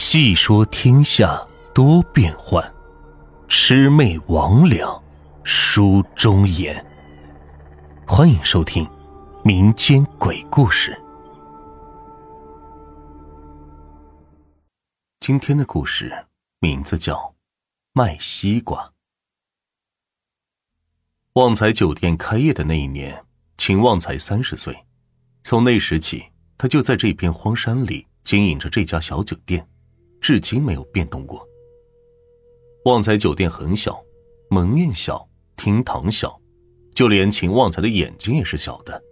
细说天下多变幻，魑魅魍魉书中言。欢迎收听民间鬼故事。今天的故事名字叫《卖西瓜》。旺财酒店开业的那一年，秦旺才三十岁。从那时起，他就在这片荒山里经营着这家小酒店。至今没有变动过。旺财酒店很小，门面小，厅堂小，就连秦旺财的眼睛也是小的。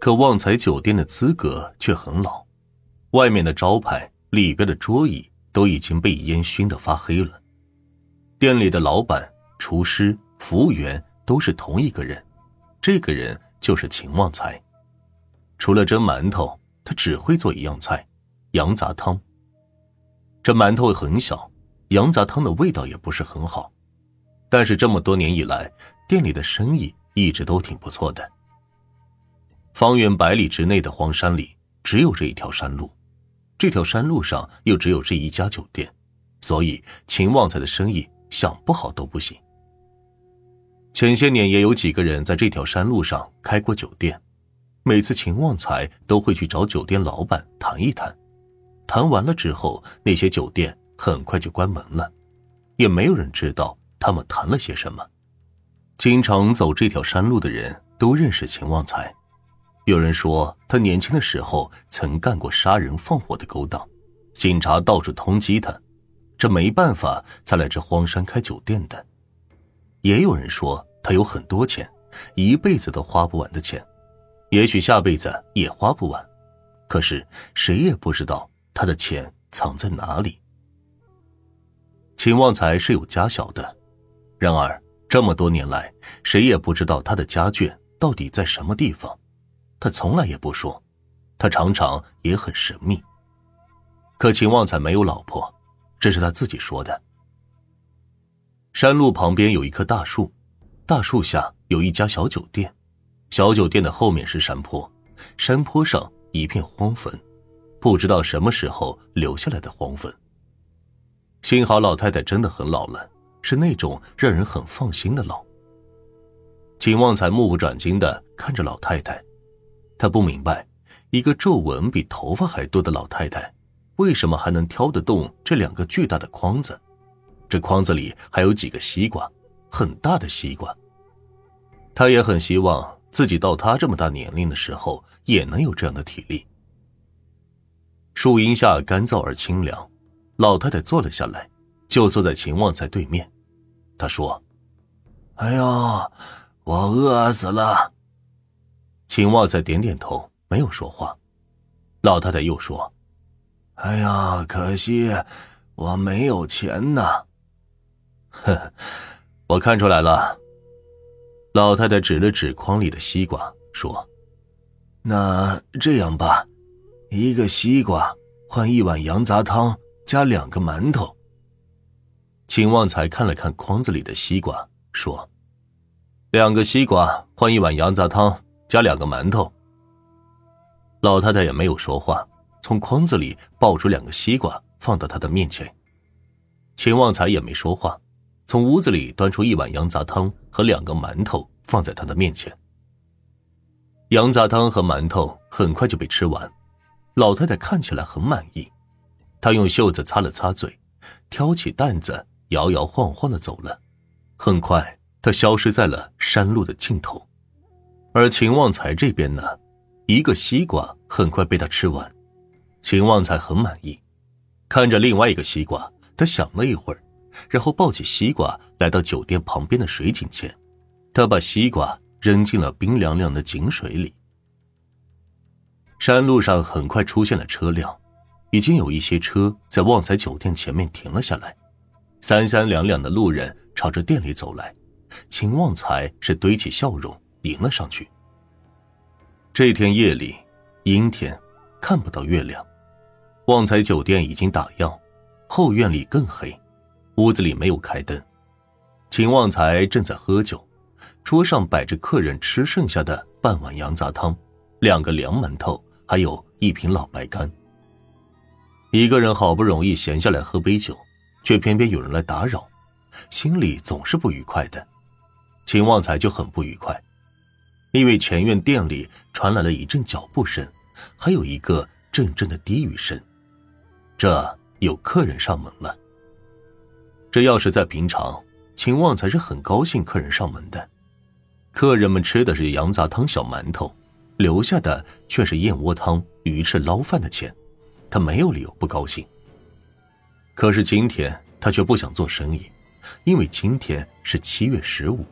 可旺财酒店的资格却很老，外面的招牌、里边的桌椅都已经被烟熏得发黑了。店里的老板、厨师、服务员都是同一个人，这个人就是秦旺财。除了蒸馒头，他只会做一样菜——羊杂汤。这馒头很小，羊杂汤的味道也不是很好，但是这么多年以来，店里的生意一直都挺不错的。方圆百里之内的荒山里，只有这一条山路，这条山路上又只有这一家酒店，所以秦旺财的生意想不好都不行。前些年也有几个人在这条山路上开过酒店，每次秦旺财都会去找酒店老板谈一谈。谈完了之后，那些酒店很快就关门了，也没有人知道他们谈了些什么。经常走这条山路的人都认识秦旺财，有人说他年轻的时候曾干过杀人放火的勾当，警察到处通缉他，这没办法才来这荒山开酒店的。也有人说他有很多钱，一辈子都花不完的钱，也许下辈子也花不完，可是谁也不知道。他的钱藏在哪里？秦旺财是有家小的，然而这么多年来，谁也不知道他的家眷到底在什么地方。他从来也不说，他常常也很神秘。可秦旺财没有老婆，这是他自己说的。山路旁边有一棵大树，大树下有一家小酒店，小酒店的后面是山坡，山坡上一片荒坟。不知道什么时候留下来的黄粉。幸好老太太真的很老了，是那种让人很放心的老。秦旺财目不转睛的看着老太太，他不明白，一个皱纹比头发还多的老太太，为什么还能挑得动这两个巨大的筐子？这筐子里还有几个西瓜，很大的西瓜。他也很希望自己到他这么大年龄的时候，也能有这样的体力。树荫下干燥而清凉，老太太坐了下来，就坐在秦旺财对面。她说：“哎呦，我饿死了。”秦旺财点点头，没有说话。老太太又说：“哎呀，可惜我没有钱呐。”呵，我看出来了。老太太指了指筐里的西瓜，说：“那这样吧。”一个西瓜换一碗羊杂汤，加两个馒头。秦旺财看了看筐子里的西瓜，说：“两个西瓜换一碗羊杂汤，加两个馒头。”老太太也没有说话，从筐子里抱出两个西瓜，放到他的面前。秦旺财也没说话，从屋子里端出一碗羊杂汤和两个馒头，放在他的面前。羊杂汤和馒头很快就被吃完。老太太看起来很满意，她用袖子擦了擦嘴，挑起担子，摇摇晃晃的走了。很快，她消失在了山路的尽头。而秦旺财这边呢，一个西瓜很快被他吃完，秦旺财很满意，看着另外一个西瓜，他想了一会儿，然后抱起西瓜来到酒店旁边的水井前，他把西瓜扔进了冰凉凉的井水里。山路上很快出现了车辆，已经有一些车在旺财酒店前面停了下来，三三两两的路人朝着店里走来，秦旺财是堆起笑容迎了上去。这天夜里，阴天，看不到月亮，旺财酒店已经打烊，后院里更黑，屋子里没有开灯，秦旺财正在喝酒，桌上摆着客人吃剩下的半碗羊杂汤，两个凉馒头。还有一瓶老白干。一个人好不容易闲下来喝杯酒，却偏偏有人来打扰，心里总是不愉快的。秦旺财就很不愉快，因为前院店里传来了一阵脚步声，还有一个阵阵的低语声，这有客人上门了。这要是在平常，秦旺财是很高兴客人上门的。客人们吃的是羊杂汤、小馒头，留下的却是燕窝汤、鱼翅捞饭的钱，他没有理由不高兴。可是今天他却不想做生意，因为今天是七月十五。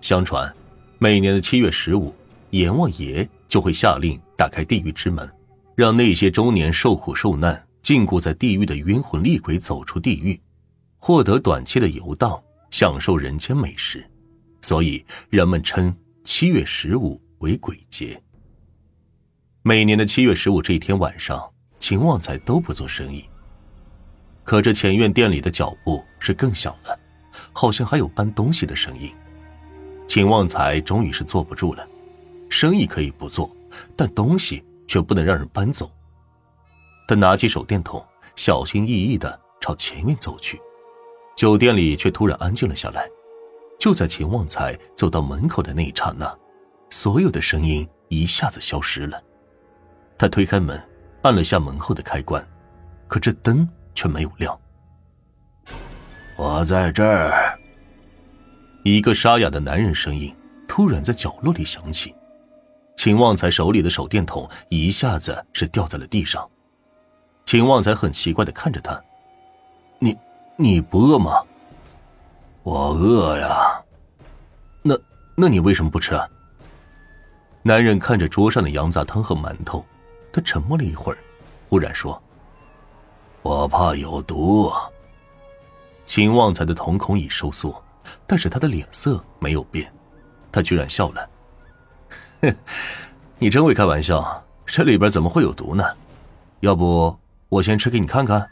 相传，每年的七月十五，阎王爷就会下令打开地狱之门，让那些终年受苦受难、禁锢在地狱的冤魂厉鬼走出地狱，获得短期的游荡，享受人间美食。所以人们称七月十五为鬼节。每年的七月十五这一天晚上，秦旺财都不做生意。可这前院店里的脚步是更响了，好像还有搬东西的声音。秦旺财终于是坐不住了，生意可以不做，但东西却不能让人搬走。他拿起手电筒，小心翼翼的朝前院走去，酒店里却突然安静了下来。就在秦旺财走到门口的那一刹那，所有的声音一下子消失了。他推开门，按了下门后的开关，可这灯却没有亮。我在这儿。一个沙哑的男人声音突然在角落里响起。秦旺财手里的手电筒一下子是掉在了地上。秦旺财很奇怪的看着他：“你，你不饿吗？”我饿呀，那那你为什么不吃啊？男人看着桌上的羊杂汤和馒头，他沉默了一会儿，忽然说：“我怕有毒。”秦旺财的瞳孔已收缩，但是他的脸色没有变，他居然笑了：“，你真会开玩笑，这里边怎么会有毒呢？要不我先吃给你看看。”